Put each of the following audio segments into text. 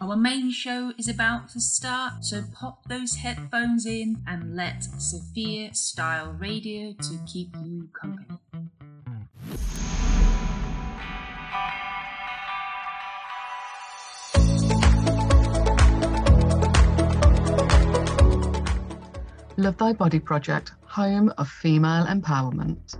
Our main show is about to start, so pop those headphones in and let Sophia Style Radio to keep you company. Love Thy Body Project, home of female empowerment.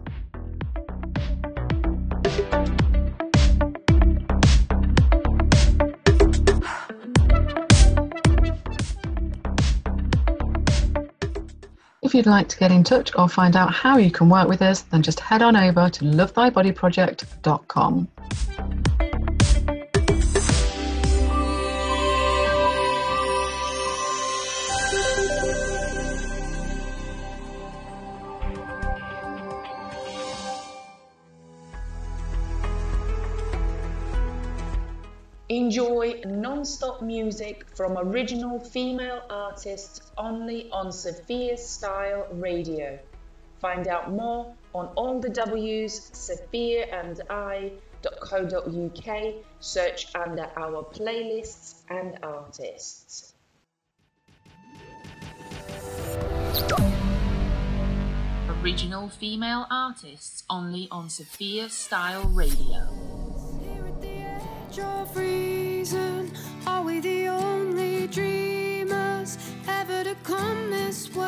You'd like to get in touch or find out how you can work with us, then just head on over to lovethybody.project.com. Enjoy non-stop music from original female artists only on Sophia Style Radio. Find out more on all the W's, sophiaandi.co.uk. Search under our playlists and artists. Original female artists only on Sophia Style Radio. Of reason, are we the only dreamers ever to come this way?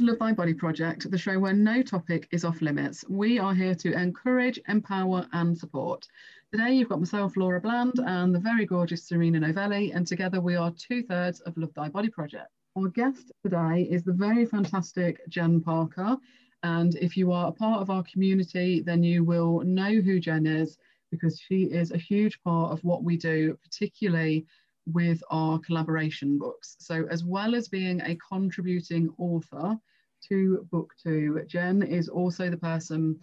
To Love Thy Body Project, the show where no topic is off limits. We are here to encourage, empower, and support. Today, you've got myself, Laura Bland, and the very gorgeous Serena Novelli, and together we are two thirds of Love Thy Body Project. Our guest today is the very fantastic Jen Parker. And if you are a part of our community, then you will know who Jen is. because she is a huge part of what we do, particularly with our collaboration books. So, as well as being a contributing author to book two, Jen is also the person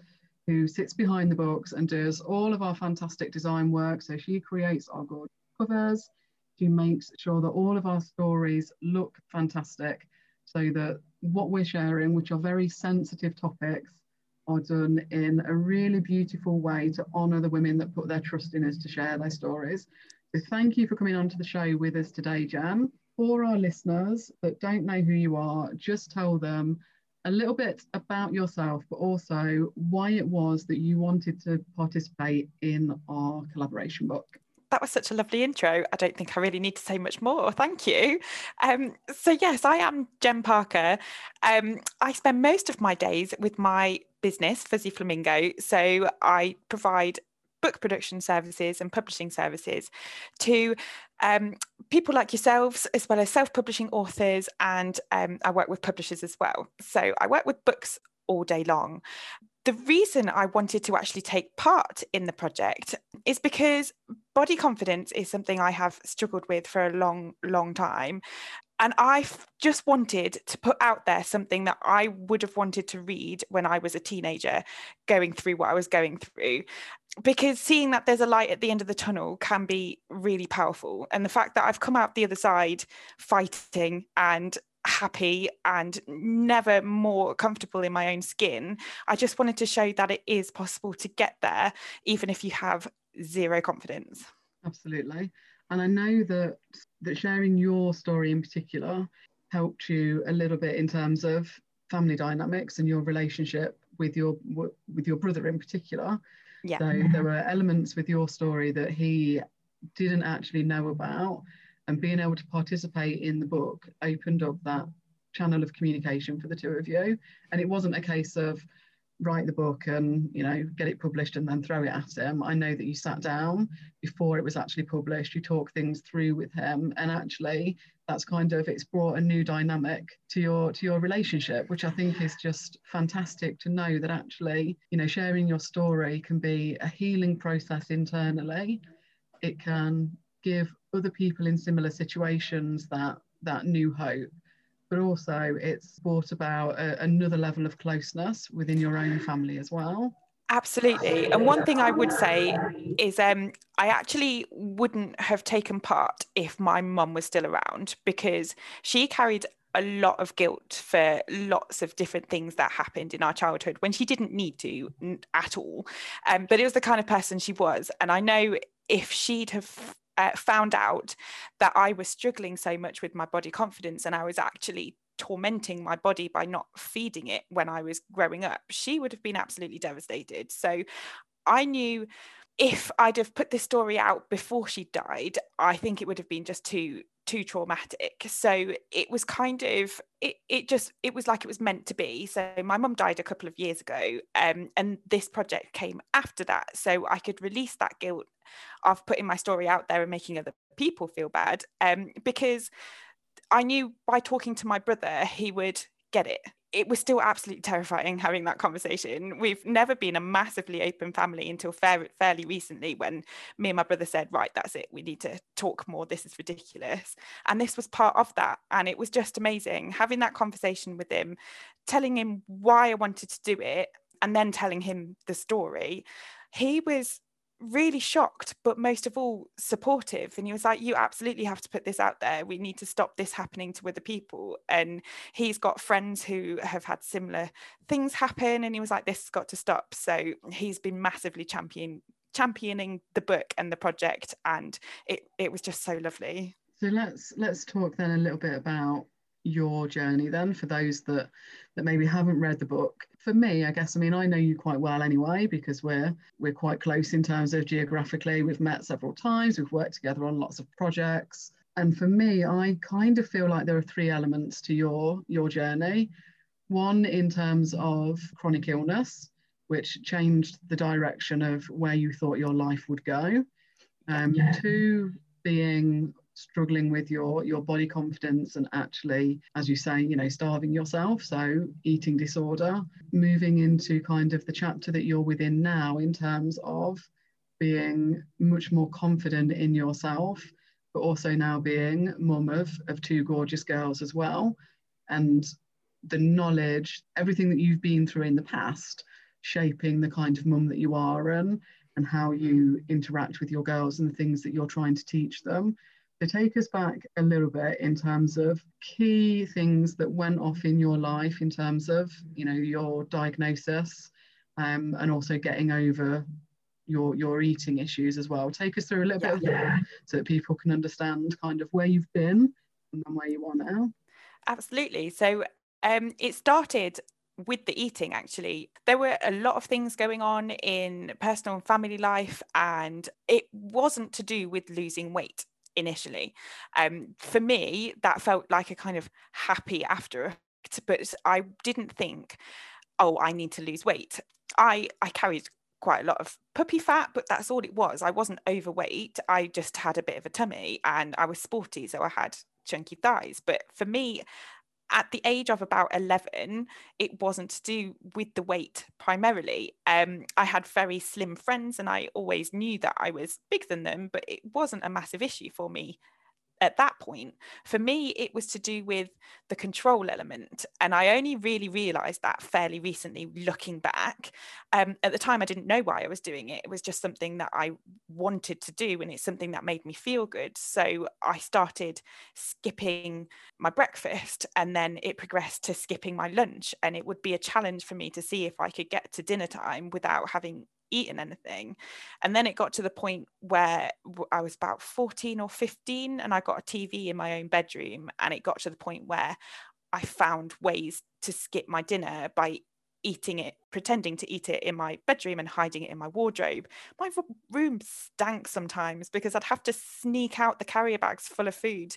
who sits behind the books and does all of our fantastic design work. So, she creates our gorgeous covers, she makes sure that all of our stories look fantastic so that what we're sharing, which are very sensitive topics, are done in a really beautiful way to honour the women that put their trust in us to share their stories. So thank you for coming on to the show with us today, Jen. For our listeners that don't know who you are, just tell them a little bit about yourself, but also why it was that you wanted to participate in our collaboration book that was such a lovely intro. I don't think I really need to say much more. Thank you. Um, so, yes, I am Jen Parker. Um, I spend most of my days with my business, Fuzzy Flamingo. So, I provide book production services and publishing services to um, people like yourselves, as well as self publishing authors, and um, I work with publishers as well. So, I work with books all day long. The reason I wanted to actually take part in the project is because body confidence is something I have struggled with for a long, long time. And I just wanted to put out there something that I would have wanted to read when I was a teenager, going through what I was going through. Because seeing that there's a light at the end of the tunnel can be really powerful. And the fact that I've come out the other side fighting and happy and never more comfortable in my own skin. I just wanted to show that it is possible to get there, even if you have zero confidence. Absolutely. And I know that that sharing your story in particular helped you a little bit in terms of family dynamics and your relationship with your with your brother in particular. Yeah. So there were elements with your story that he didn't actually know about and being able to participate in the book opened up that channel of communication for the two of you and it wasn't a case of write the book and you know get it published and then throw it at him. I know that you sat down before it was actually published you talk things through with him and actually that's kind of it's brought a new dynamic to your to your relationship which i think is just fantastic to know that actually you know sharing your story can be a healing process internally. It can give other people in similar situations that that new hope but also it's brought about a, another level of closeness within your own family as well Absolutely. And one thing I would say is um, I actually wouldn't have taken part if my mum was still around because she carried a lot of guilt for lots of different things that happened in our childhood when she didn't need to at all. Um, but it was the kind of person she was. And I know if she'd have uh, found out that I was struggling so much with my body confidence and I was actually tormenting my body by not feeding it when I was growing up, she would have been absolutely devastated. So I knew if I'd have put this story out before she died, I think it would have been just too too traumatic. So it was kind of it it just it was like it was meant to be. So my mum died a couple of years ago, um, and this project came after that, so I could release that guilt of putting my story out there and making other people feel bad, um, because I knew by talking to my brother he would get it it was still absolutely terrifying having that conversation. We've never been a massively open family until fair, fairly recently when me and my brother said, right, that's it. We need to talk more. This is ridiculous. And this was part of that. And it was just amazing having that conversation with him, telling him why I wanted to do it, and then telling him the story. He was really shocked, but most of all supportive. And he was like, You absolutely have to put this out there. We need to stop this happening to other people. And he's got friends who have had similar things happen. And he was like, This has got to stop. So he's been massively champion championing the book and the project. And it, it was just so lovely. So let's let's talk then a little bit about your journey then for those that that maybe haven't read the book? For me i guess i mean i know you quite well anyway because we're we're quite close in terms of geographically. We've met several times we've worked together on lots of projects. And for me i kind of feel like there are three elements to your your journey. One in terms of chronic illness which changed the direction of where you thought your life would go. Um, yeah. two being struggling with your your body confidence and actually as you say you know starving yourself so eating disorder moving into kind of the chapter that you're within now in terms of being much more confident in yourself, but also now being mum of, of two gorgeous girls as well. And the knowledge, everything that you've been through in the past, shaping the kind of mum that you are and, and how you interact with your girls and the things that you're trying to teach them. To take us back a little bit in terms of key things that went off in your life in terms of, you know, your diagnosis um, and also getting over your your eating issues as well. Take us through a little yeah. bit of that so that people can understand kind of where you've been and where you are now. Absolutely. So um, it started with the eating actually there were a lot of things going on in personal and family life and it wasn't to do with losing weight initially um, for me that felt like a kind of happy after but i didn't think oh i need to lose weight i i carried quite a lot of puppy fat, but that's all it was. I wasn't overweight. I just had a bit of a tummy and I was sporty, so I had chunky thighs. But for me, at the age of about 11 it wasn't to do with the weight primarily. Um, i had very slim friends and i always knew that i was bigger than them but it wasn't a massive issue for me at that point for me it was to do with the control element and i only really realized that fairly recently looking back. Um, at the time i didn't know why i was doing it. It was just something that i wanted to do and it's something that made me feel good. So i started skipping my breakfast and then it progressed to skipping my lunch and it would be a challenge for me to see if i could get to dinner time without having eaten anything. And then it got to the point where I was about 14 or 15 and I got a TV in my own bedroom. And it got to the point where I found ways to skip my dinner by eating it, pretending to eat it in my bedroom and hiding it in my wardrobe. My room stank sometimes because I'd have to sneak out the carrier bags full of food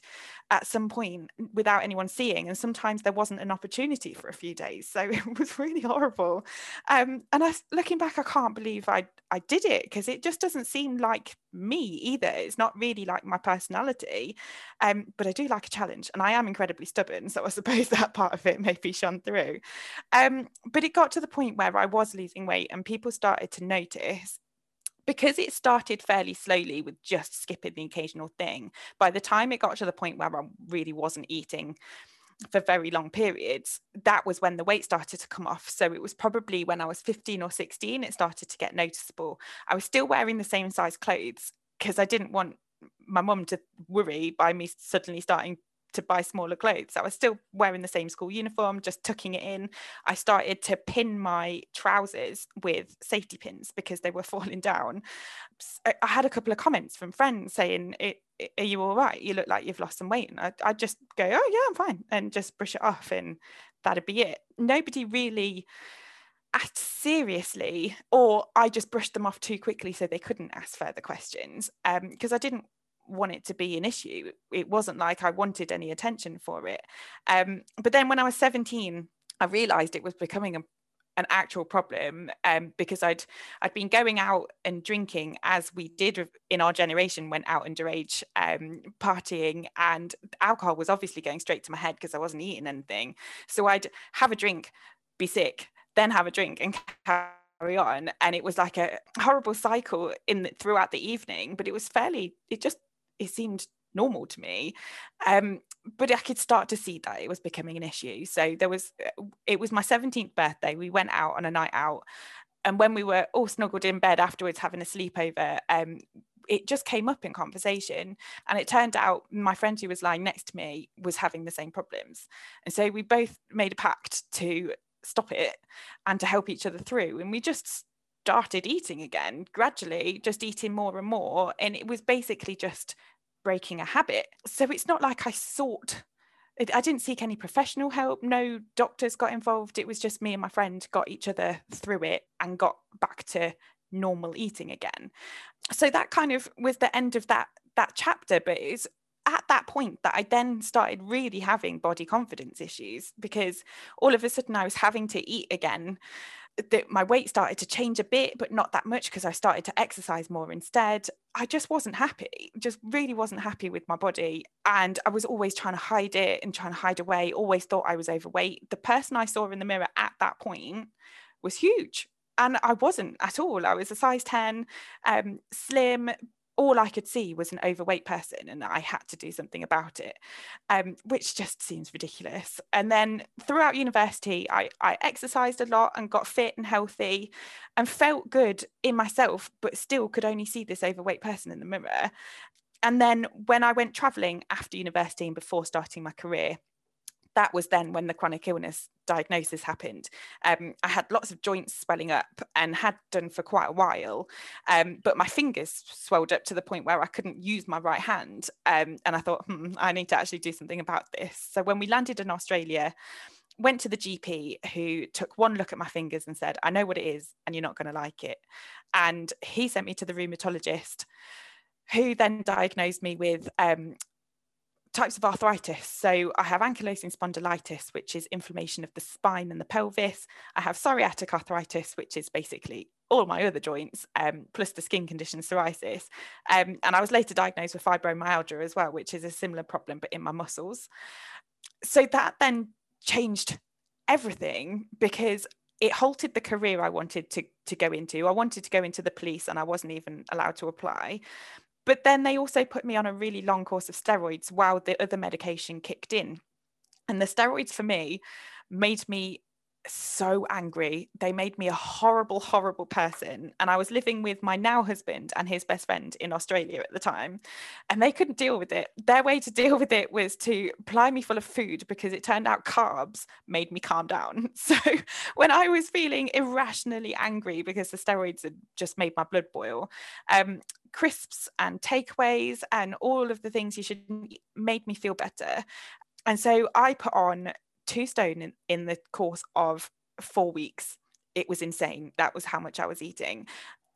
at some point without anyone seeing. And sometimes there wasn't an opportunity for a few days. So it was really horrible. Um, and I, looking back, I can't believe I, I did it because it just doesn't seem like me either. It's not really like my personality. Um, but I do like a challenge and I am incredibly stubborn. So I suppose that part of it maybe shone through. Um, but it got to the point where I was losing weight and people started to notice because it started fairly slowly with just skipping the occasional thing by the time it got to the point where i really wasn't eating for very long periods that was when the weight started to come off. So it was probably when i was 15 or 16 it started to get noticeable. I was still wearing the same size clothes because i didn't want my mum to worry by me suddenly starting to buy smaller clothes. I was still wearing the same school uniform, just tucking it in. I started to pin my trousers with safety pins because they were falling down. I had a couple of comments from friends saying, Are you all right? You look like you've lost some weight. And I'd just go, Oh, yeah, I'm fine. And just brush it off, and that'd be it. Nobody really asked seriously, or I just brushed them off too quickly so they couldn't ask further questions because um, I didn't want it to be an issue. It wasn't like I wanted any attention for it. Um, but then when I was 17, I realized it was becoming a, an actual problem um, because I'd I'd been going out and drinking as we did in our generation went out underage um, partying and alcohol was obviously going straight to my head because I wasn't eating anything so I'd have a drink be sick then have a drink and carry on and it was like a horrible cycle in the, throughout the evening but it was fairly it just it seemed normal to me. Um, but i could start to see that it was becoming an issue. So there was it was my 17th birthday. We went out on a night out and when we were all snuggled in bed afterwards having a sleepover um, it just came up in conversation. And it turned out my friend who was lying next to me was having the same problems. And so we both made a pact to stop it and to help each other through. And we just started eating again gradually just eating more and more and it was basically just breaking a habit so it's not like i sought I didn't seek any professional help. No doctors got involved. It was just me and my friend got each other through it and got back to normal eating again. So that kind of was the end of that that chapter. But it's at that point that I then started really having body confidence issues because all of a sudden I was having to eat again that my weight started to change a bit, but not that much because I started to exercise more instead. I just wasn't happy, just really wasn't happy with my body. And I was always trying to hide it and trying to hide away, always thought I was overweight. The person I saw in the mirror at that point was huge. and I wasn't at all. I was a size 10, um, slim, all I could see was an overweight person and I had to do something about it, um, which just seems ridiculous. And then throughout university, I, I exercised a lot and got fit and healthy and felt good in myself, but still could only see this overweight person in the mirror. And then when I went traveling after university and before starting my career, that was then when the chronic illness diagnosis happened. Um, I had lots of joints swelling up and had done for quite a while, um, but my fingers swelled up to the point where I couldn't use my right hand. Um, and I thought, hmm, I need to actually do something about this. So when we landed in Australia, went to the GP who took one look at my fingers and said, I know what it is and you're not going to like it. And he sent me to the rheumatologist who then diagnosed me with um, types of arthritis. So I have ankylosing spondylitis, which is inflammation of the spine and the pelvis. I have psoriatic arthritis, which is basically all my other joints, um, plus the skin condition psoriasis. Um, and I was later diagnosed with fibromyalgia as well, which is a similar problem, but in my muscles. So that then changed everything because it halted the career I wanted to, to go into. I wanted to go into the police and I wasn't even allowed to apply. But then they also put me on a really long course of steroids while the other medication kicked in. And the steroids for me made me so angry. They made me a horrible, horrible person. And I was living with my now husband and his best friend in Australia at the time. And they couldn't deal with it. Their way to deal with it was to ply me full of food because it turned out carbs made me calm down. So when I was feeling irrationally angry because the steroids had just made my blood boil, um, crisps and takeaways and all of the things you should made me feel better. And so I put on two stone in, in the course of four weeks. It was insane. That was how much I was eating.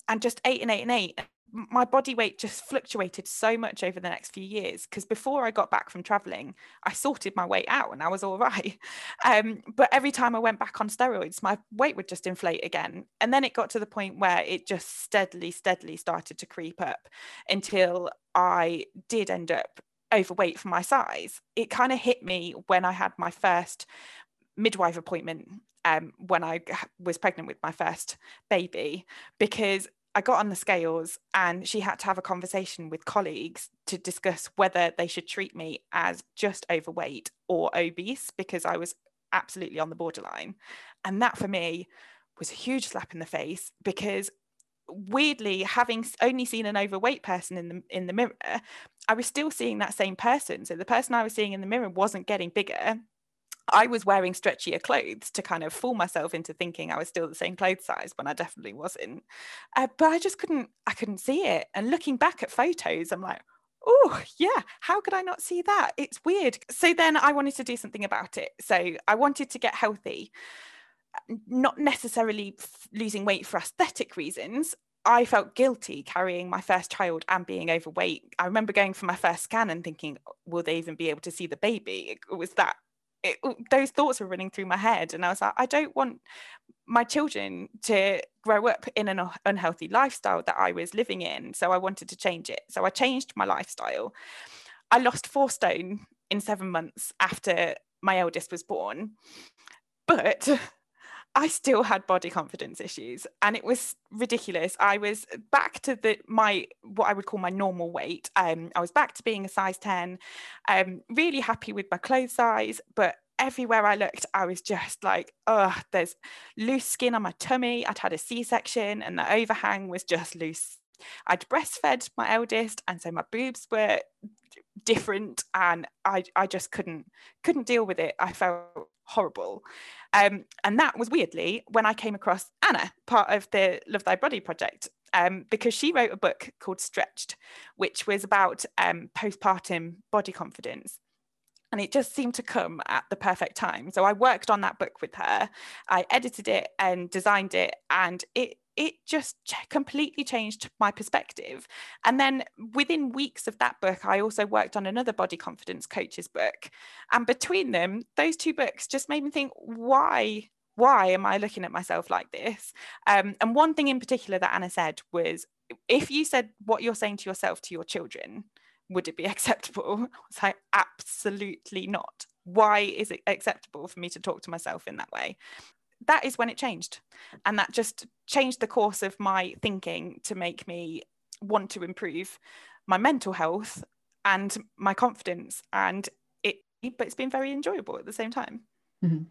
And just ate and ate and ate my body weight just fluctuated so much over the next few years because before I got back from traveling, I sorted my weight out and I was all right. Um, but every time I went back on steroids, my weight would just inflate again. And then it got to the point where it just steadily, steadily started to creep up until I did end up overweight for my size. It kind of hit me when I had my first midwife appointment um, when I was pregnant with my first baby because I got on the scales and she had to have a conversation with colleagues to discuss whether they should treat me as just overweight or obese because I was absolutely on the borderline. And that for me was a huge slap in the face because weirdly having only seen an overweight person in the in the mirror i was still seeing that same person so the person i was seeing in the mirror wasn't getting bigger I was wearing stretchier clothes to kind of fool myself into thinking I was still the same clothes size when I definitely wasn't. Uh, but I just couldn't, I couldn't see it. And looking back at photos, I'm like, oh, yeah, how could I not see that? It's weird. So then I wanted to do something about it. So I wanted to get healthy, not necessarily losing weight for aesthetic reasons. I felt guilty carrying my first child and being overweight. I remember going for my first scan and thinking, oh, will they even be able to see the baby? It was that it, oh, those thoughts were running through my head and i was like i don't want my children to grow up in an unhealthy lifestyle that i was living in so i wanted to change it so i changed my lifestyle i lost four stone in seven months after my eldest was born but I still had body confidence issues and it was ridiculous. I was back to the my what I would call my normal weight. Um, I was back to being a size 10, um, really happy with my clothes size, but everywhere I looked, I was just like, oh, there's loose skin on my tummy. I'd had a C-section and the overhang was just loose. I'd breastfed my eldest, and so my boobs were different and I, I just couldn't couldn't deal with it. I felt horrible. Um, and that was weirdly when I came across Anna, part of the Love Thy Body project, um, because she wrote a book called Stretched, which was about um, postpartum body confidence. And it just seemed to come at the perfect time. So I worked on that book with her. I edited it and designed it, and it it just completely changed my perspective. And then within weeks of that book, I also worked on another body confidence coach's book. And between them, those two books just made me think, why? Why am I looking at myself like this? Um, and one thing in particular that Anna said was if you said what you're saying to yourself to your children, would it be acceptable? I was like, absolutely not. Why is it acceptable for me to talk to myself in that way? That is when it changed. And that just changed the course of my thinking to make me want to improve my mental health and my confidence. And it, but it's been very enjoyable at the same time. Mm-hmm.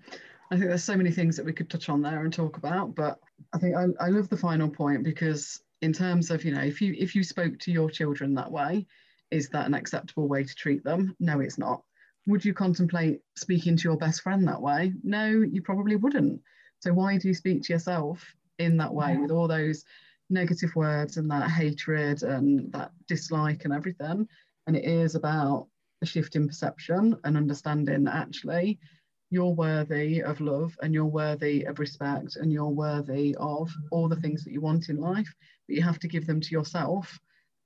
I think there's so many things that we could touch on there and talk about, but I think I, I love the final point because in terms of, you know, if you if you spoke to your children that way, is that an acceptable way to treat them? No, it's not. Would you contemplate speaking to your best friend that way? No, you probably wouldn't. So why do you speak to yourself in that way with all those negative words and that hatred and that dislike and everything? And it is about a shift in perception and understanding that actually you're worthy of love and you're worthy of respect and you're worthy of all the things that you want in life, but you have to give them to yourself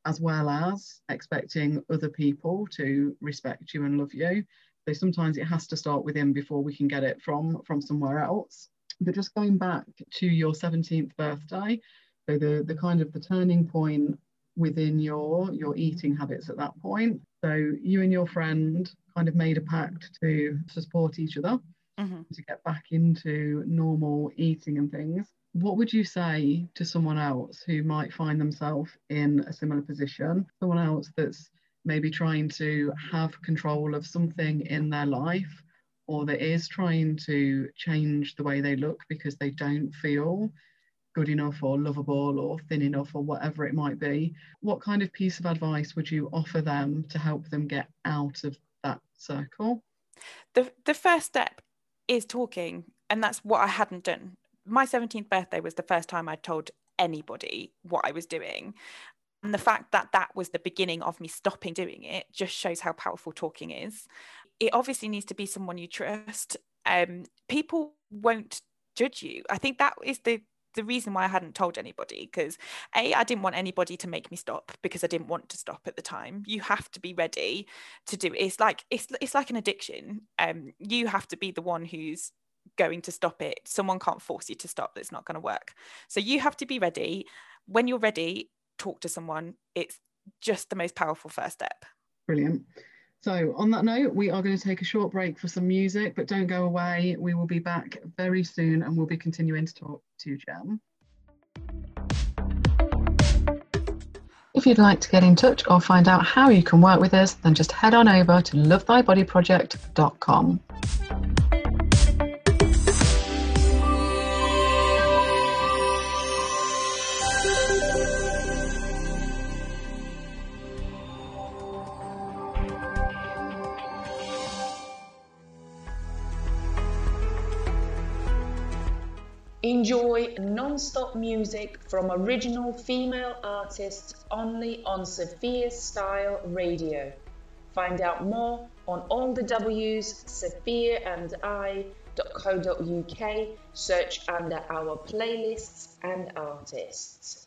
as well as expecting other people to respect you and love you. So sometimes it has to start within before we can get it from, from somewhere else. But just going back to your 17th birthday, so the, the kind of the turning point within your your eating habits at that point. So you and your friend kind of made a pact to support each other mm-hmm. to get back into normal eating and things what would you say to someone else who might find themselves in a similar position? Someone else that's maybe trying to have control of something in their life or that is trying to change the way they look because they don't feel good enough or lovable or thin enough or whatever it might be. What kind of piece of advice would you offer them to help them get out of that circle? The, the first step is talking, and that's what I hadn't done my 17th birthday was the first time I'd told anybody what I was doing. And the fact that that was the beginning of me stopping doing it just shows how powerful talking is. It obviously needs to be someone you trust. Um, people won't judge you. I think that is the the reason why I hadn't told anybody because a I didn't want anybody to make me stop because I didn't want to stop at the time. You have to be ready to do it. It's like it's it's like an addiction. Um, you have to be the one who's going to stop it. Someone can't force you to stop. It's not going to work. So you have to be ready. When you're ready, talk to someone. It's just the most powerful first step. Brilliant. So, on that note, we are going to take a short break for some music, but don't go away. We will be back very soon and we'll be continuing to talk to Jen. If you'd like to get in touch or find out how you can work with us, then just head on over to lovethybody.project.com. Enjoy non-stop music from original female artists only on Sophia Style Radio. Find out more on all the W's, sophia and sophiaandi.co.uk. Search under our playlists and artists.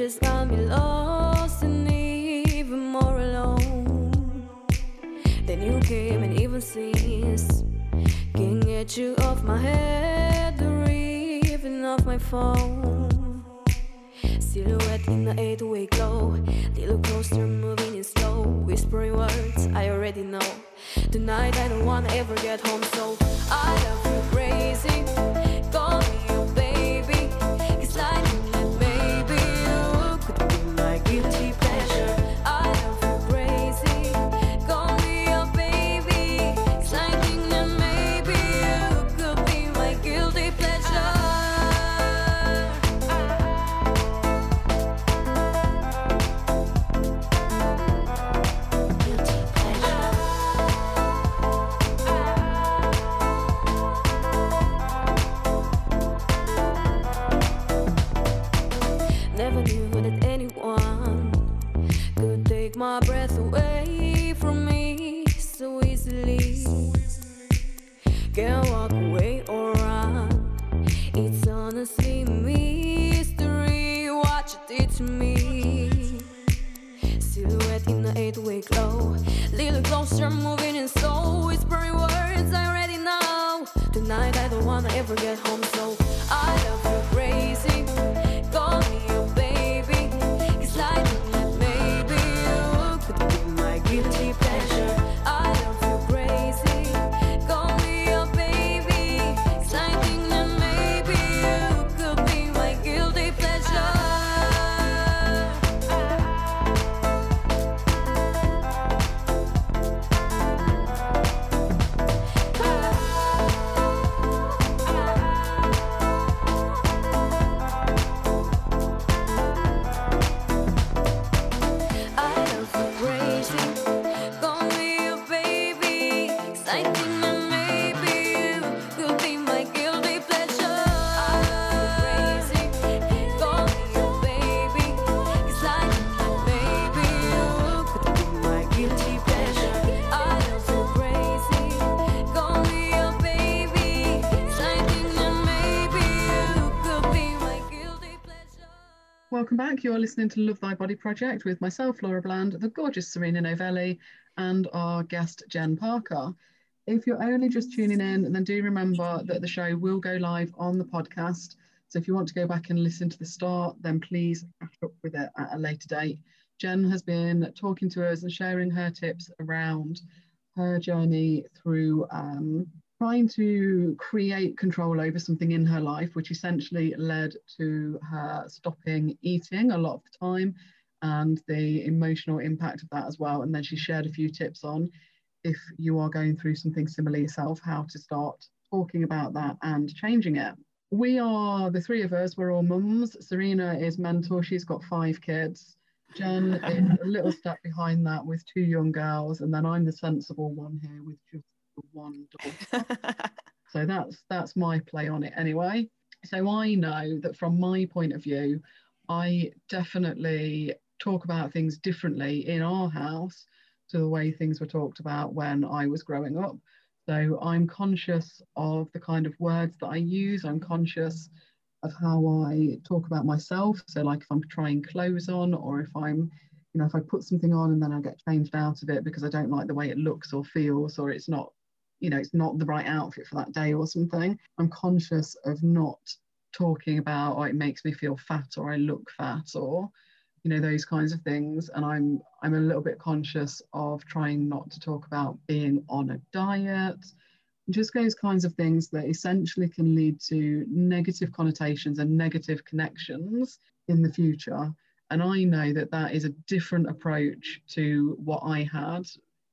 Just got me lost and even more alone. Then you came and even since can't get you off my head or even off my phone. Silhouette in the eight-way glow, little closer, moving in slow, whispering words I already know. Tonight I don't wanna ever get home, so I love you crazy. my breath away from me so easily. Can walk away or run. It's honestly mystery. Watch it did to me. Silhouette in the eight way glow. Little closer, moving in slow, Whispering words I already know. Tonight I don't wanna ever get home. You're listening to Love Thy Body Project with myself, Laura Bland, the gorgeous Serena Novelli, and our guest, Jen Parker. If you're only just tuning in, then do remember that the show will go live on the podcast. So if you want to go back and listen to the start, then please catch up with it at a later date. Jen has been talking to us and sharing her tips around her journey through um, trying to create control over something in her life, which essentially led to her stopping eating a lot of the time and the emotional impact of that as well. And then she shared a few tips on if you are going through something similar yourself, how to start talking about that and changing it. We are the three of us, we're all mums. Serena is mentor, she's got five kids. Jen is a little step behind that with two young girls, and then I'm the sensible one here with just So that's that's my play on it anyway. So I know that from my point of view, I definitely talk about things differently in our house to the way things were talked about when I was growing up. So I'm conscious of the kind of words that I use. I'm conscious of how I talk about myself. So like if I'm trying clothes on or if I'm, you know, if I put something on and then I get changed out of it because I don't like the way it looks or feels or it's not you know it's not the right outfit for that day or something. I'm conscious of not talking about or it makes me feel fat or i look fat or you know those kinds of things. And i'm i'm a little bit conscious of trying not to talk about being on a diet. Just those kinds of things that essentially can lead to negative connotations and negative connections in the future. And i know that that is a different approach to what i had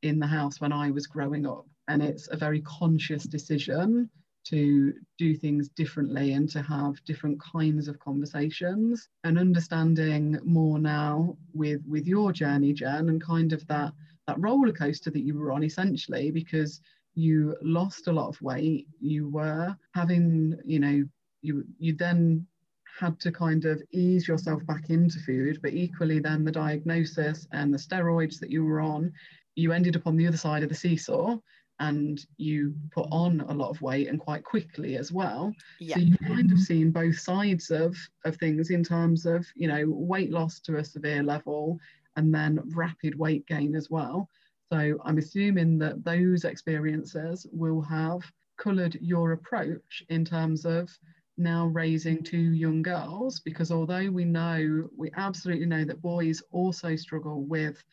in the house when i was growing up and it's a very conscious decision to do things differently and to have different kinds of conversations. And understanding more now with with your journey jen and kind of that that roller coaster that you were on essentially because you lost a lot of weight you were having you know you you then had to kind of ease yourself back into food but equally then the diagnosis and the steroids that you were on you ended up on the other side of the seesaw and you put on a lot of weight and quite quickly as well. Yeah. So you kind of seen both sides of of things in terms of you know weight loss to a severe level and then rapid weight gain as well. So I'm assuming that those experiences will have coloured your approach in terms of now raising two young girls because although we know we absolutely know that boys also struggle with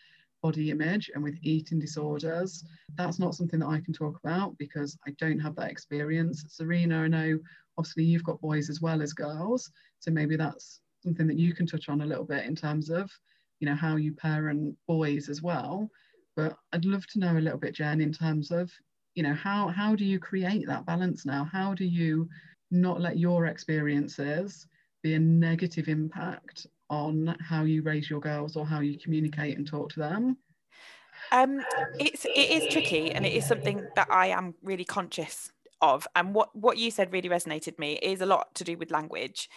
body image and with eating disorders. That's not something that I can talk about because I don't have that experience. Serena, I know obviously you've got boys as well as girls, so maybe that's something that you can touch on a little bit in terms of, you know, how you parent boys as well. But I'd love to know a little bit, Jen, in terms of, you know, how how do you create that balance now? How do you not let your experiences be a negative impact on how you raise your girls or how you communicate and talk to them? Um, it's it is tricky, and it is something that I am really conscious of. And what what you said really resonated me. Is a lot to do with language.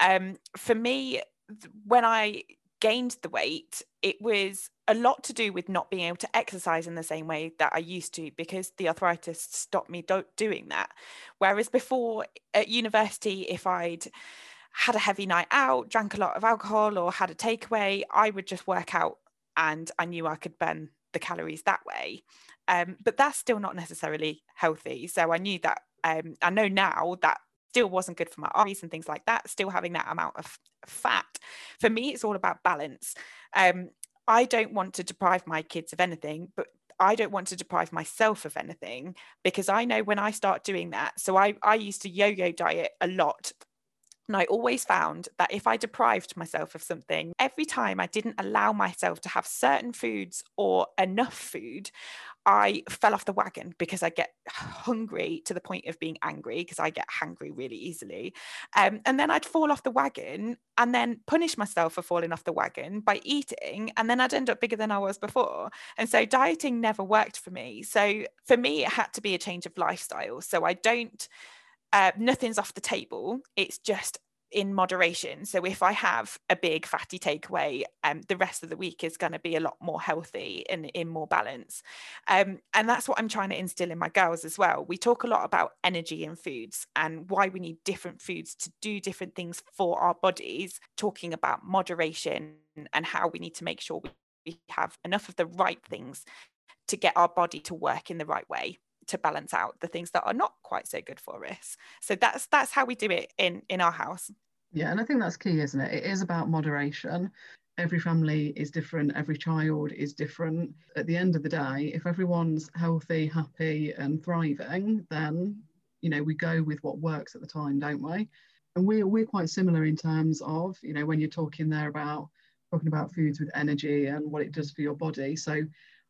Um, for me, when I gained the weight, it was a lot to do with not being able to exercise in the same way that I used to because the arthritis stopped me do- doing that. Whereas before at university, if I'd had a heavy night out, drank a lot of alcohol, or had a takeaway, I would just work out and I knew I could burn the calories that way. Um, but that's still not necessarily healthy. So I knew that, um, I know now that still wasn't good for my arteries and things like that, still having that amount of fat. For me, it's all about balance. Um, I don't want to deprive my kids of anything, but I don't want to deprive myself of anything because I know when I start doing that. So I, I used to yo yo diet a lot and I always found that if I deprived myself of something, every time I didn't allow myself to have certain foods or enough food, I fell off the wagon because I get hungry to the point of being angry because I get hungry really easily. Um, and then I'd fall off the wagon and then punish myself for falling off the wagon by eating. And then I'd end up bigger than I was before. And so dieting never worked for me. So for me, it had to be a change of lifestyle. So I don't uh, nothing's off the table. It's just in moderation. So if I have a big fatty takeaway, um, the rest of the week is going to be a lot more healthy and in more balance. Um, and that's what I'm trying to instill in my girls as well. We talk a lot about energy in foods and why we need different foods to do different things for our bodies, talking about moderation and how we need to make sure we have enough of the right things to get our body to work in the right way to balance out the things that are not quite so good for us. So that's that's how we do it in in our house. Yeah and i think that's key isn't it? It is about moderation. Every family is different. Every child is different. At the end of the day if everyone's healthy happy and thriving then you know we go with what works at the time don't we? And we're, we're quite similar in terms of you know when you're talking there about talking about foods with energy and what it does for your body. So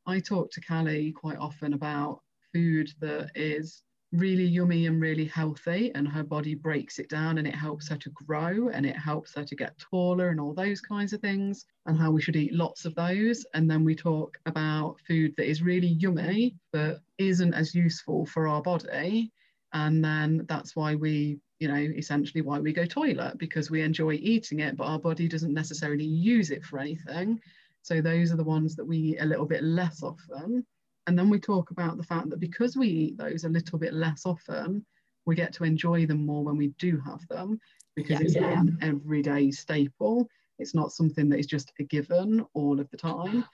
i talk to callie quite often about food that is really yummy and really healthy and her body breaks it down and it helps her to grow and it helps her to get taller and all those kinds of things and how we should eat lots of those. And then we talk about food that is really yummy but isn't as useful for our body. And then that's why we you know essentially why we go toilet because we enjoy eating it but our body doesn't necessarily use it for anything. So those are the ones that we eat a little bit less often and then we talk about the fact that because we eat those a little bit less often, we get to enjoy them more when we do have them because yeah, it's yeah. an everyday staple. It's not something that is just a given all of the time.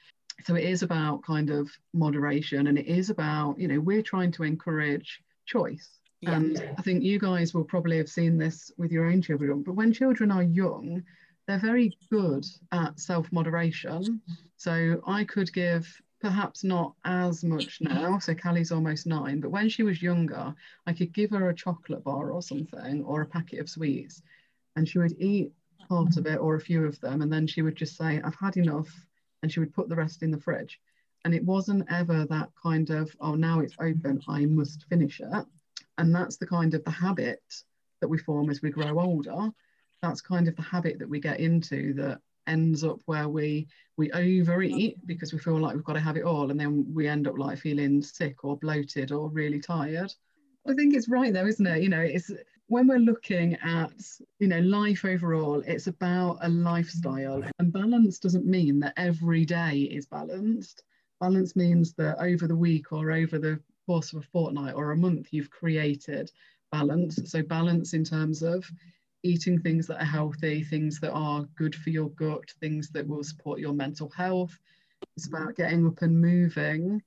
So it is about kind of moderation and it is about, you know, we're trying to encourage choice. Yeah. And I think you guys will probably have seen this with your own children, but when children are young, they're very good at self moderation. So I could give perhaps not as much now. So Callie's almost nine, but when she was younger, I could give her a chocolate bar or something or a packet of sweets, and she would eat part of it or a few of them, and then she would just say, I've had enough, and she would put the rest in the fridge. And it wasn't ever that kind of, oh, now it's open, I must finish it. And that's the kind of the habit that we form as we grow older. That's kind of the habit that we get into that ends up where we we overeat mm-hmm. because we feel like we've got to have it all and then we end up like feeling sick or bloated or really tired. I think it's right though isn't it? You know it's when we're looking at you know life overall it's about a lifestyle mm-hmm. and balance doesn't mean that every day is balanced. Balance means that over the week or over the course of a fortnight or a month you've created balance. So balance in terms of eating things that are healthy, things that are good for your gut, things that will support your mental health. It's about mm-hmm. getting up and moving,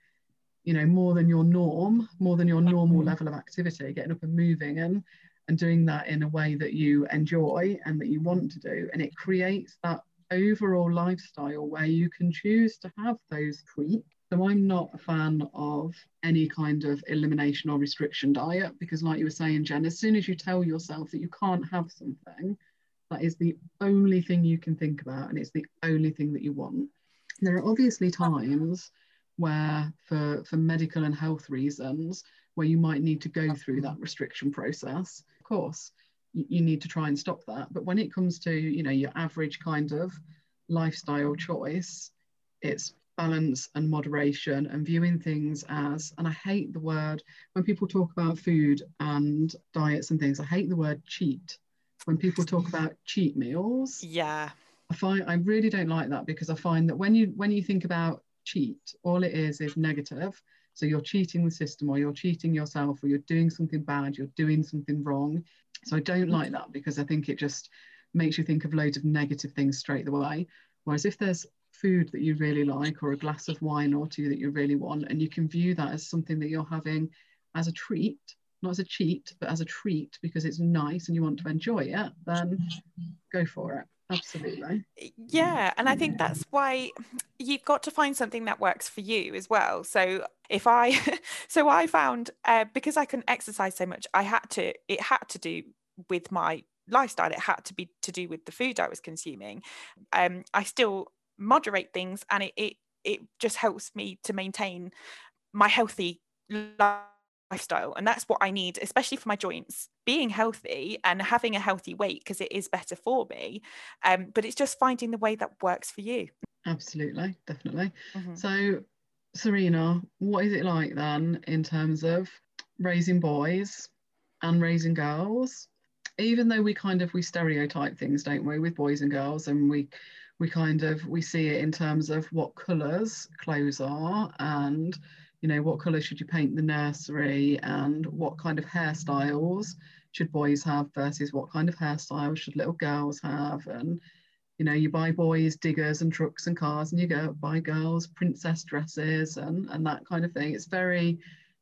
you know, more than your norm, more than your normal mm-hmm. level of activity, getting up and moving and and doing that in a way that you enjoy and that you want to do. And it creates that overall lifestyle where you can choose to have those treats so I'm not a fan of any kind of elimination or restriction diet because, like you were saying, Jen, as soon as you tell yourself that you can't have something, that is the only thing you can think about and it's the only thing that you want. There are obviously times where, for, for medical and health reasons, where you might need to go through that restriction process. Of course, you, you need to try and stop that. But when it comes to, you know, your average kind of lifestyle choice, it's balance and moderation and viewing things as, and I hate the word, when people talk about food and diets and things, I hate the word cheat. When people talk about cheat meals, yeah, I find I really don't like that because I find that when you when you think about cheat, all it is is negative. So you're cheating the system, or you're cheating yourself, or you're doing something bad, you're doing something wrong. So I don't like that because I think it just makes you think of loads of negative things straight away. Whereas if there's food that you really like or a glass of wine or two that you really want and you can view that as something that you're having as a treat not as a cheat but as a treat because it's nice and you want to enjoy it then go for it. Absolutely. Yeah and i think that's why you've got to find something that works for you as well. So if i so i found uh, because i couldn't exercise so much i had to it had to do with my lifestyle. It had to be to do with the food i was consuming. Um i still moderate things and it it, it just helps me to maintain my healthy lifestyle. And that's what i need especially for my joints. Being healthy and having a healthy weight because it is better for me um but it's just finding the way that works for you. Absolutely definitely. Mm-hmm. so serena what is it like then in terms of raising boys and raising girls? Even though we kind of we stereotype things don't we with boys and girls and we we kind of we see it in terms of what colors clothes are and you know what color should you paint the nursery and what kind of hairstyles should boys have versus what kind of hairstyles should little girls have and you know you buy boys diggers and trucks and cars and you go buy girls princess dresses and and that kind of thing it's very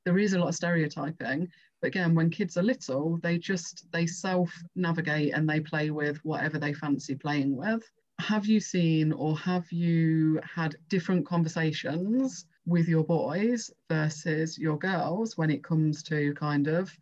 there is a lot of stereotyping but again, when kids are little, they just they self navigate and they play with whatever they fancy playing with. Have you seen or have you had different conversations with your boys versus your girls when it comes to kind of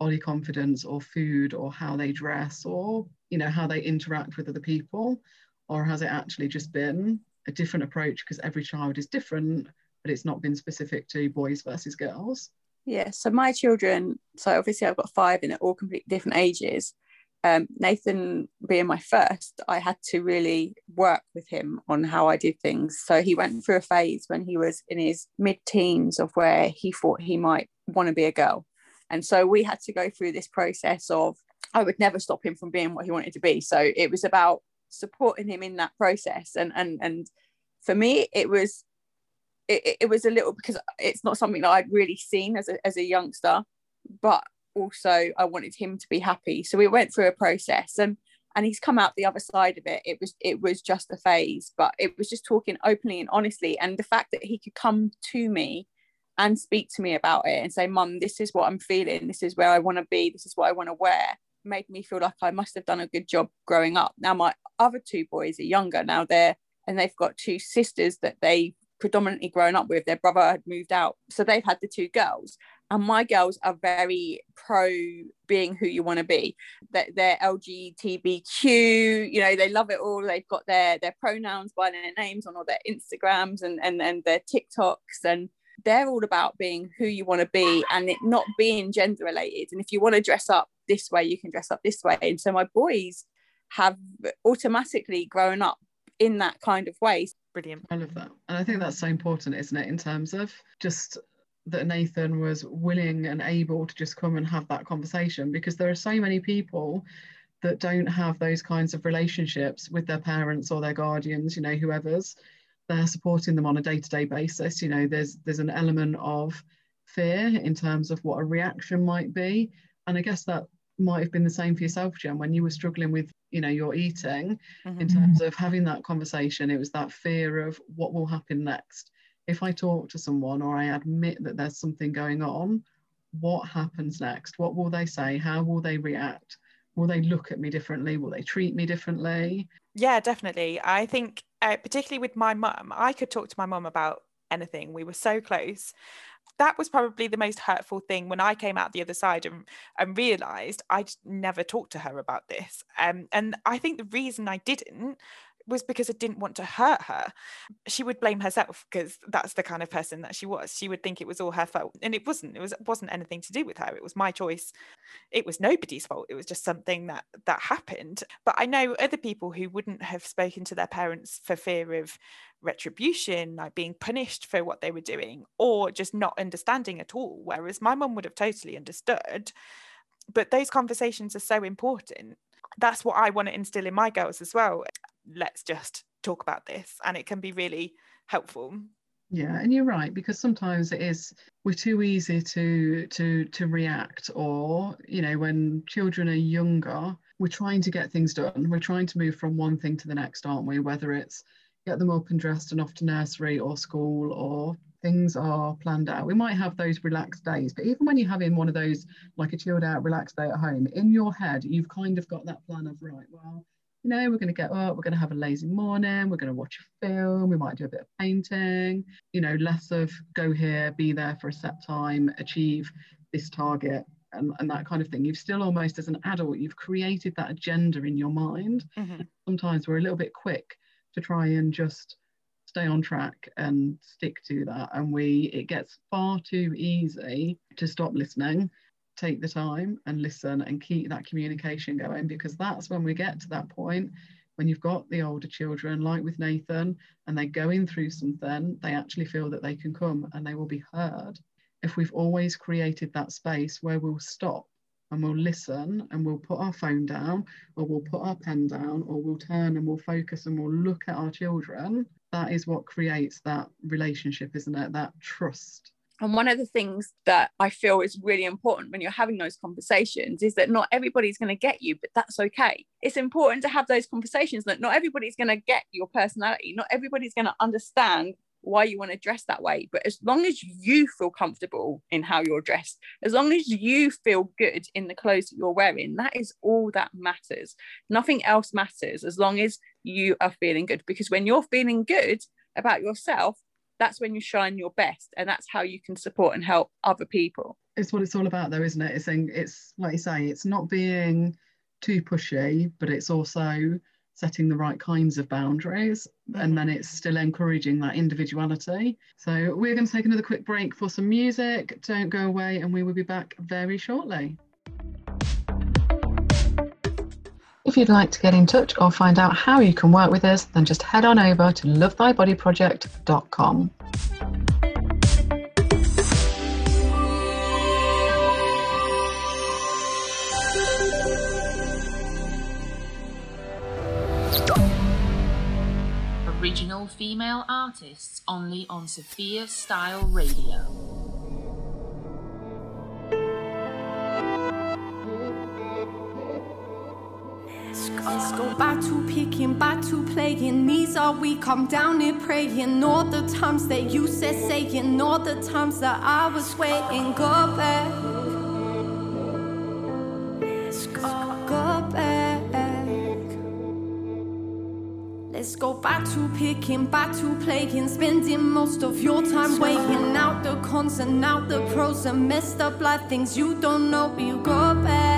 body confidence or food or how they dress or you know how they interact with other people or has it actually just been a different approach because every child is different but it's not been specific to boys versus girls yeah, so my children, so obviously I've got five and at all completely different ages. Um, Nathan being my first, I had to really work with him on how I did things. So he went through a phase when he was in his mid teens of where he thought he might want to be a girl. And so we had to go through this process of, I would never stop him from being what he wanted to be. So it was about supporting him in that process. And, and, and for me, it was it, it was a little because it's not something that I'd really seen as a, as a youngster, but also I wanted him to be happy. So we went through a process and and he's come out the other side of it. It was it was just a phase, but it was just talking openly and honestly. And the fact that he could come to me and speak to me about it and say, Mum, this is what I'm feeling, this is where I want to be, this is what I want to wear, made me feel like I must have done a good job growing up. Now my other two boys are younger now, they're and they've got two sisters that they predominantly grown up with. Their brother had moved out. So they've had the two girls. And my girls are very pro being who you want to be. That they're LGBTQ, you know, they love it all. They've got their their pronouns by their names on all their Instagrams and and, and their TikToks and they're all about being who you want to be and it not being gender related. And if you want to dress up this way, you can dress up this way. And so my boys have automatically grown up in that kind of way. Brilliant. I love that. And I think that's so important, isn't it, in terms of just that Nathan was willing and able to just come and have that conversation because there are so many people that don't have those kinds of relationships with their parents or their guardians, you know, whoever's they're supporting them on a day-to-day basis. You know, there's there's an element of fear in terms of what a reaction might be. And I guess that might have been the same for yourself, Jen, when you were struggling with you know your eating mm-hmm. in terms of having that conversation it was that fear of what will happen next if i talk to someone or i admit that there's something going on what happens next? What will they say? How will they react? Will they look at me differently? Will they treat me differently? Yeah definitely. I think uh, particularly with my mum i could talk to my mum about anything. We were so close. That was probably the most hurtful thing when I came out the other side and, and realized I'd never talked to her about this. Um, and I think the reason I didn't was because I didn't want to hurt her. She would blame herself because that's the kind of person that she was. She would think it was all her fault, and it wasn't. It was it wasn't anything to do with her. It was my choice. It was nobody's fault. It was just something that that happened. But I know other people who wouldn't have spoken to their parents for fear of retribution, like being punished for what they were doing, or just not understanding at all. Whereas my mum would have totally understood. But those conversations are so important that's what I want to instill in my girls as well let's just talk about this and it can be really helpful. Yeah and you're right because sometimes it is we're too easy to to to react or you know when children are younger we're trying to get things done. We're trying to move from one thing to the next aren't we? Whether it's get them up and dressed and off to nursery or school or things are planned out. We might have those relaxed days, but even when you're having one of those, like a chilled out, relaxed day at home, in your head, you've kind of got that plan of, right, well, you know, we're going to get up, we're going to have a lazy morning, we're going to watch a film, we might do a bit of painting, you know, less of go here, be there for a set time, achieve this target. And, and that kind of thing. You've still almost, as an adult, you've created that agenda in your mind. Mm-hmm. Sometimes we're a little bit quick to try and just stay on track and stick to that. And we, it gets far too easy to stop listening take the time and listen and keep that communication going because that's when we get to that point when you've got the older children like with Nathan and they're going through something they actually feel that they can come and they will be heard. If we've always created that space where we'll stop and we'll listen and we'll put our phone down or we'll put our pen down or we'll turn and we'll focus and we'll look at our children that is what creates that relationship isn't it? That trust and one of the things that I feel is really important when you're having those conversations is that not everybody's going to get you, but that's okay. It's important to have those conversations that not everybody's going to get your personality, not everybody's going to understand why you want to dress that way. But as long as you feel comfortable in how you're dressed, as long as you feel good in the clothes that you're wearing, that is all that matters. Nothing else matters as long as you are feeling good. Because when you're feeling good about yourself, that's when you shine your best and that's how you can support and help other people. It's what it's all about though isn't it? It's saying it's like you say it's not being too pushy but it's also setting the right kinds of boundaries and mm-hmm. then it's still encouraging that individuality. So we're going to take another quick break for some music. Don't go away and we will be back very shortly If you'd like to get in touch or find out how you can work with us, then just head on over to lovethybody.project.com. Original female artists only on Sophia Stel Radio. Let's go back to picking, back to playing. These are we come down here praying. All the times that you said saying, all the times that I was waiting. Go back. Let's go, go back. Let's go back to picking, back to playing. Spending most of your time weighing out the cons and out the pros and messed up life things you don't know. You go back.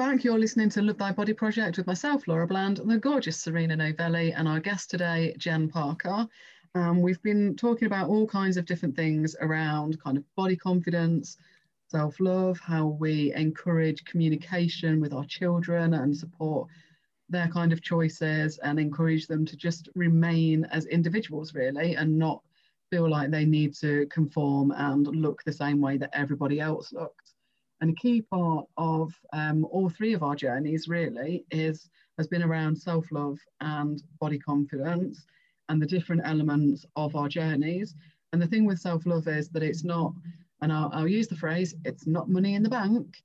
Back. You're listening to Love Thy Body Project with myself, Laura Bland, and the gorgeous Serena Novelli, and our guest today, Jen Parker. Um, we've been talking about all kinds of different things around kind of body confidence, self love, how we encourage communication with our children and support their kind of choices and encourage them to just remain as individuals, really, and not feel like they need to conform and look the same way that everybody else looks. And a key part of um, all three of our journeys really is has been around self-love and body confidence and the different elements of our journeys. And the thing with self-love is that it's not, and I'll, I'll use the phrase, it's not money in the bank.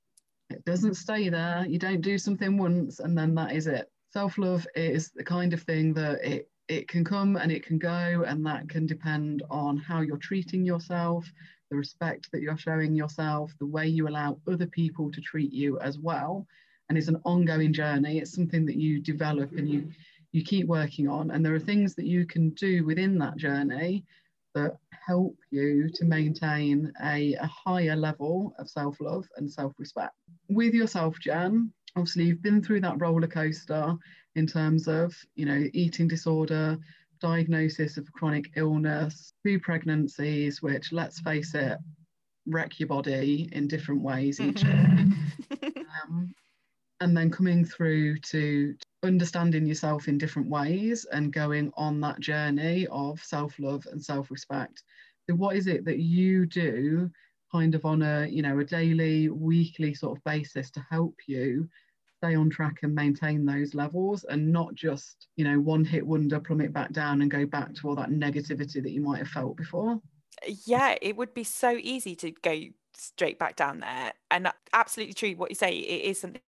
It doesn't stay there. You don't do something once and then that is it. Self-love is the kind of thing that it it can come and it can go, and that can depend on how you're treating yourself, the respect that you're showing yourself, the way you allow other people to treat you as well. And it's an ongoing journey. It's something that you develop and you you keep working on. And there are things that you can do within that journey that help you to maintain a, a higher level of self-love and self-respect. With yourself, Jen, obviously you've been through that roller coaster in terms of, you know, eating disorder, diagnosis of chronic illness, two pregnancies, which let's face it, wreck your body in different ways each year. Um, and then coming through to understanding yourself in different ways and going on that journey of self-love and self-respect. So what is it that you do kind of on a, you know, a daily, weekly sort of basis to help you stay on track and maintain those levels and not just, you know, one hit wonder plummet back down and go back to all that negativity that you might have felt before? yeah, it would be so easy to go straight back down there. And absolutely true what you say. It is something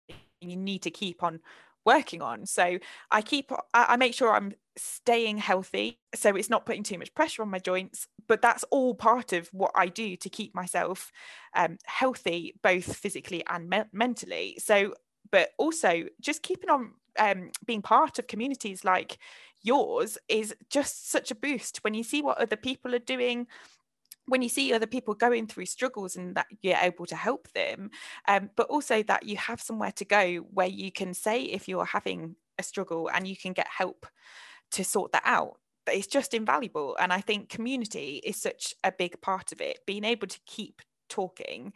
you need to keep on working on. So I keep, I, make sure I'm staying healthy. So it's not putting too much pressure on my joints. But that's all part of what I do to keep myself um, healthy, both physically and me- mentally. So, but also just keeping on um, being part of communities like yours is just such a boost. When you see what other people are doing when you see other people going through struggles and that you're able to help them um, but also that you have somewhere to go where you can say if you're having a struggle and you can get help to sort that out. It's just invaluable. And i think community is such a big part of it. Being able to keep talking.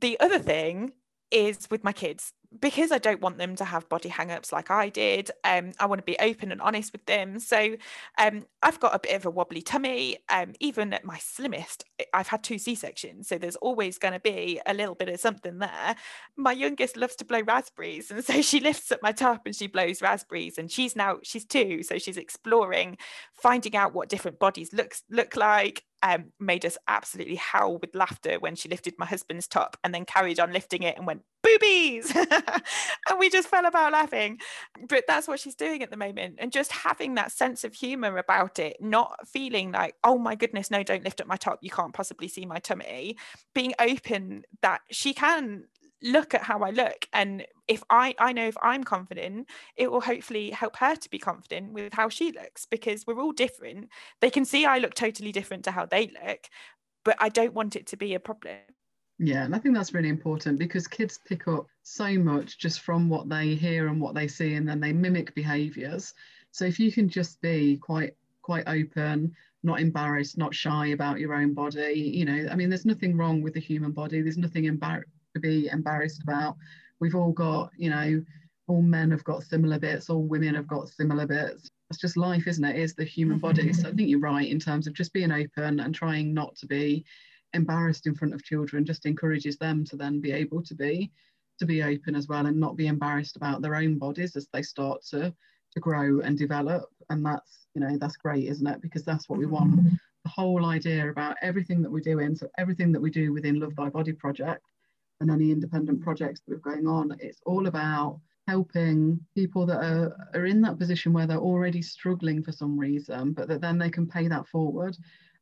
The other thing is with my kids because I don't want them to have body hang-ups like I did. Um, I want to be open and honest with them. So um, I've got a bit of a wobbly tummy. Um, even at my slimmest, I've had two C-sections, so there's always going to be a little bit of something there. My youngest loves to blow raspberries, and so she lifts up my top and she blows raspberries. And she's now she's two, so she's exploring, finding out what different bodies looks look like um, made us absolutely howl with laughter when she lifted my husband's top and then carried on lifting it and went boobies! And we just fell about laughing. But that's what she's doing at the moment. And just having that sense of humor about it not feeling like oh my goodness no don't lift up my top. You can't possibly see my tummy. Being open that she can look at how I look and if I I know if I'm confident it will hopefully help her to be confident with how she looks because we're all different they can see I look totally different to how they look but I don't want it to be a problem Yeah, and I think that's really important because kids pick up so much just from what they hear and what they see, and then they mimic behaviours. So if you can just be quite quite open, not embarrassed, not shy about your own body, you know, I mean, there's nothing wrong with the human body. There's nothing embar- to be embarrassed about. We've all got, you know, all men have got similar bits, all women have got similar bits. It's just life, isn't it? it? Is the human body. Mm-hmm. So I think you're right in terms of just being open and trying not to be embarrassed in front of children. Just encourages them to then be able to be to be open as well and not be embarrassed about their own bodies as they start to to grow and develop. And that's you know that's great, isn't it? Because that's what we want. Mm-hmm. The whole idea about everything that we're doing, so everything that we do within Love Thy Body project and any independent projects that we're going on, it's all about helping people that are, are in that position where they're already struggling for some reason, but that then they can pay that forward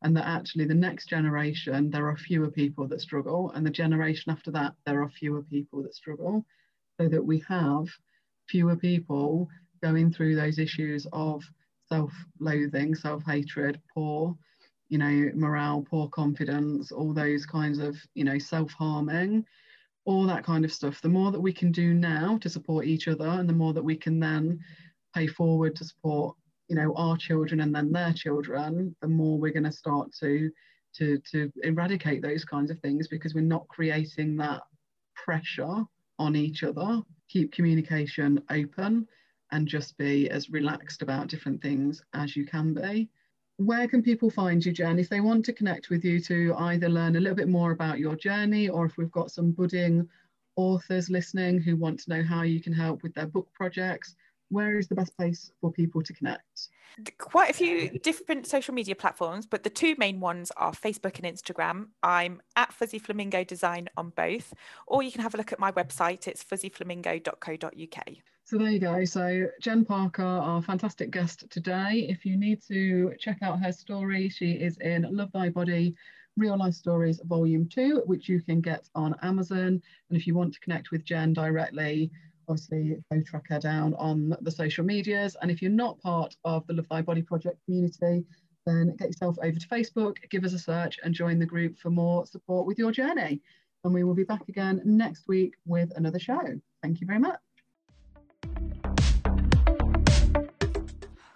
and that actually the next generation there are fewer people that struggle and the generation after that there are fewer people that struggle so that we have fewer people going through those issues of self-loathing self-hatred poor you know morale poor confidence all those kinds of you know self-harming all that kind of stuff. The more that we can do now to support each other, and the more that we can then pay forward to support, you know, our children and then their children, the more we're going to start to to to eradicate those kinds of things because we're not creating that pressure on each other. Keep communication open and just be as relaxed about different things as you can be where can people find you, Jen, if they want to connect with you to either learn a little bit more about your journey or if we've got some budding authors listening who want to know how you can help with their book projects, where is the best place for people to connect? Quite a few different social media platforms, but the two main ones are Facebook and Instagram. I'm at Fuzzy Flamingo Design on both, or you can have a look at my website. It's fuzzyflamingo.co.uk. So there you go. So Jen Parker, our fantastic guest today. If you need to check out her story, she is in Love Thy Body, Real Life Stories Volume 2, which you can get on Amazon. And if you want to connect with Jen directly, obviously go track her down on the social medias. And if you're not part of the Love Thy Body Project community, then get yourself over to Facebook, give us a search and join the group for more support with your journey. And we will be back again next week with another show. Thank you very much.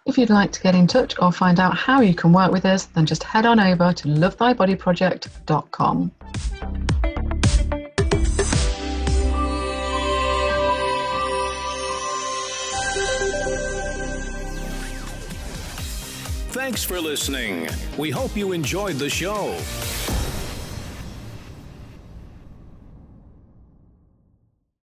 If you'd like to get in touch or find out how you can work with us, then just head on over to lovethybodyproject.com. Thanks for listening. We hope you enjoyed the show.